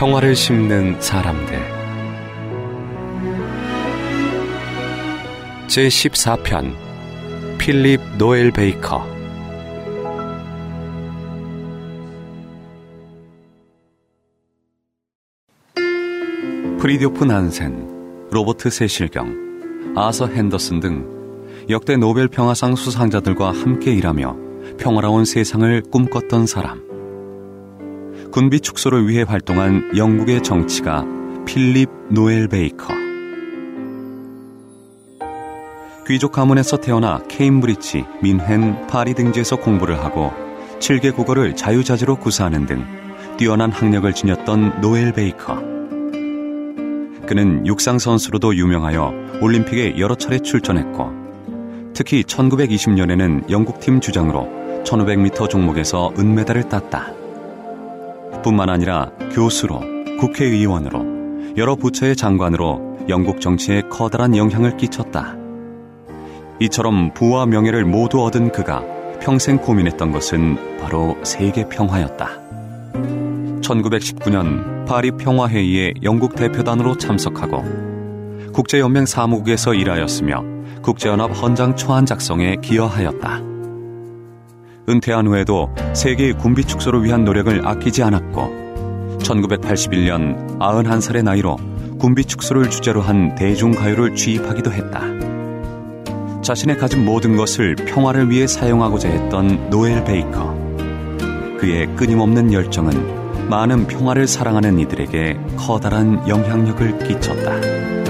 평화를 심는 사람들 제14편 필립 노엘 베이커 프리드쇼프 난센, 로버트 세실경, 아서 헨더슨 등 역대 노벨 평화상 수상자들과 함께 일하며 평화로운 세상을 꿈꿨던 사람. 군비 축소를 위해 활동한 영국의 정치가 필립 노엘 베이커. 귀족 가문에서 태어나 케임브리지, 뮌헨, 파리 등지에서 공부를 하고 7개 국어를 자유자재로 구사하는 등 뛰어난 학력을 지녔던 노엘 베이커. 그는 육상 선수로도 유명하여 올림픽에 여러 차례 출전했고 특히 1920년에는 영국팀 주장으로 1500m 종목에서 은메달을 땄다. 뿐만 아니라 교수로, 국회의원으로, 여러 부처의 장관으로 영국 정치에 커다란 영향을 끼쳤다. 이처럼 부와 명예를 모두 얻은 그가 평생 고민했던 것은 바로 세계 평화였다. 1919년 파리 평화회의에 영국 대표단으로 참석하고 국제연맹 사무국에서 일하였으며 국제연합 헌장 초안 작성에 기여하였다. 은퇴한 후에도 세계의 군비 축소를 위한 노력을 아끼지 않았고 1981년 91살의 나이로 군비 축소를 주제로 한 대중가요를 취입하기도 했다. 자신의 가진 모든 것을 평화를 위해 사용하고자 했던 노엘 베이커. 그의 끊임없는 열정은 많은 평화를 사랑하는 이들에게 커다란 영향력을 끼쳤다.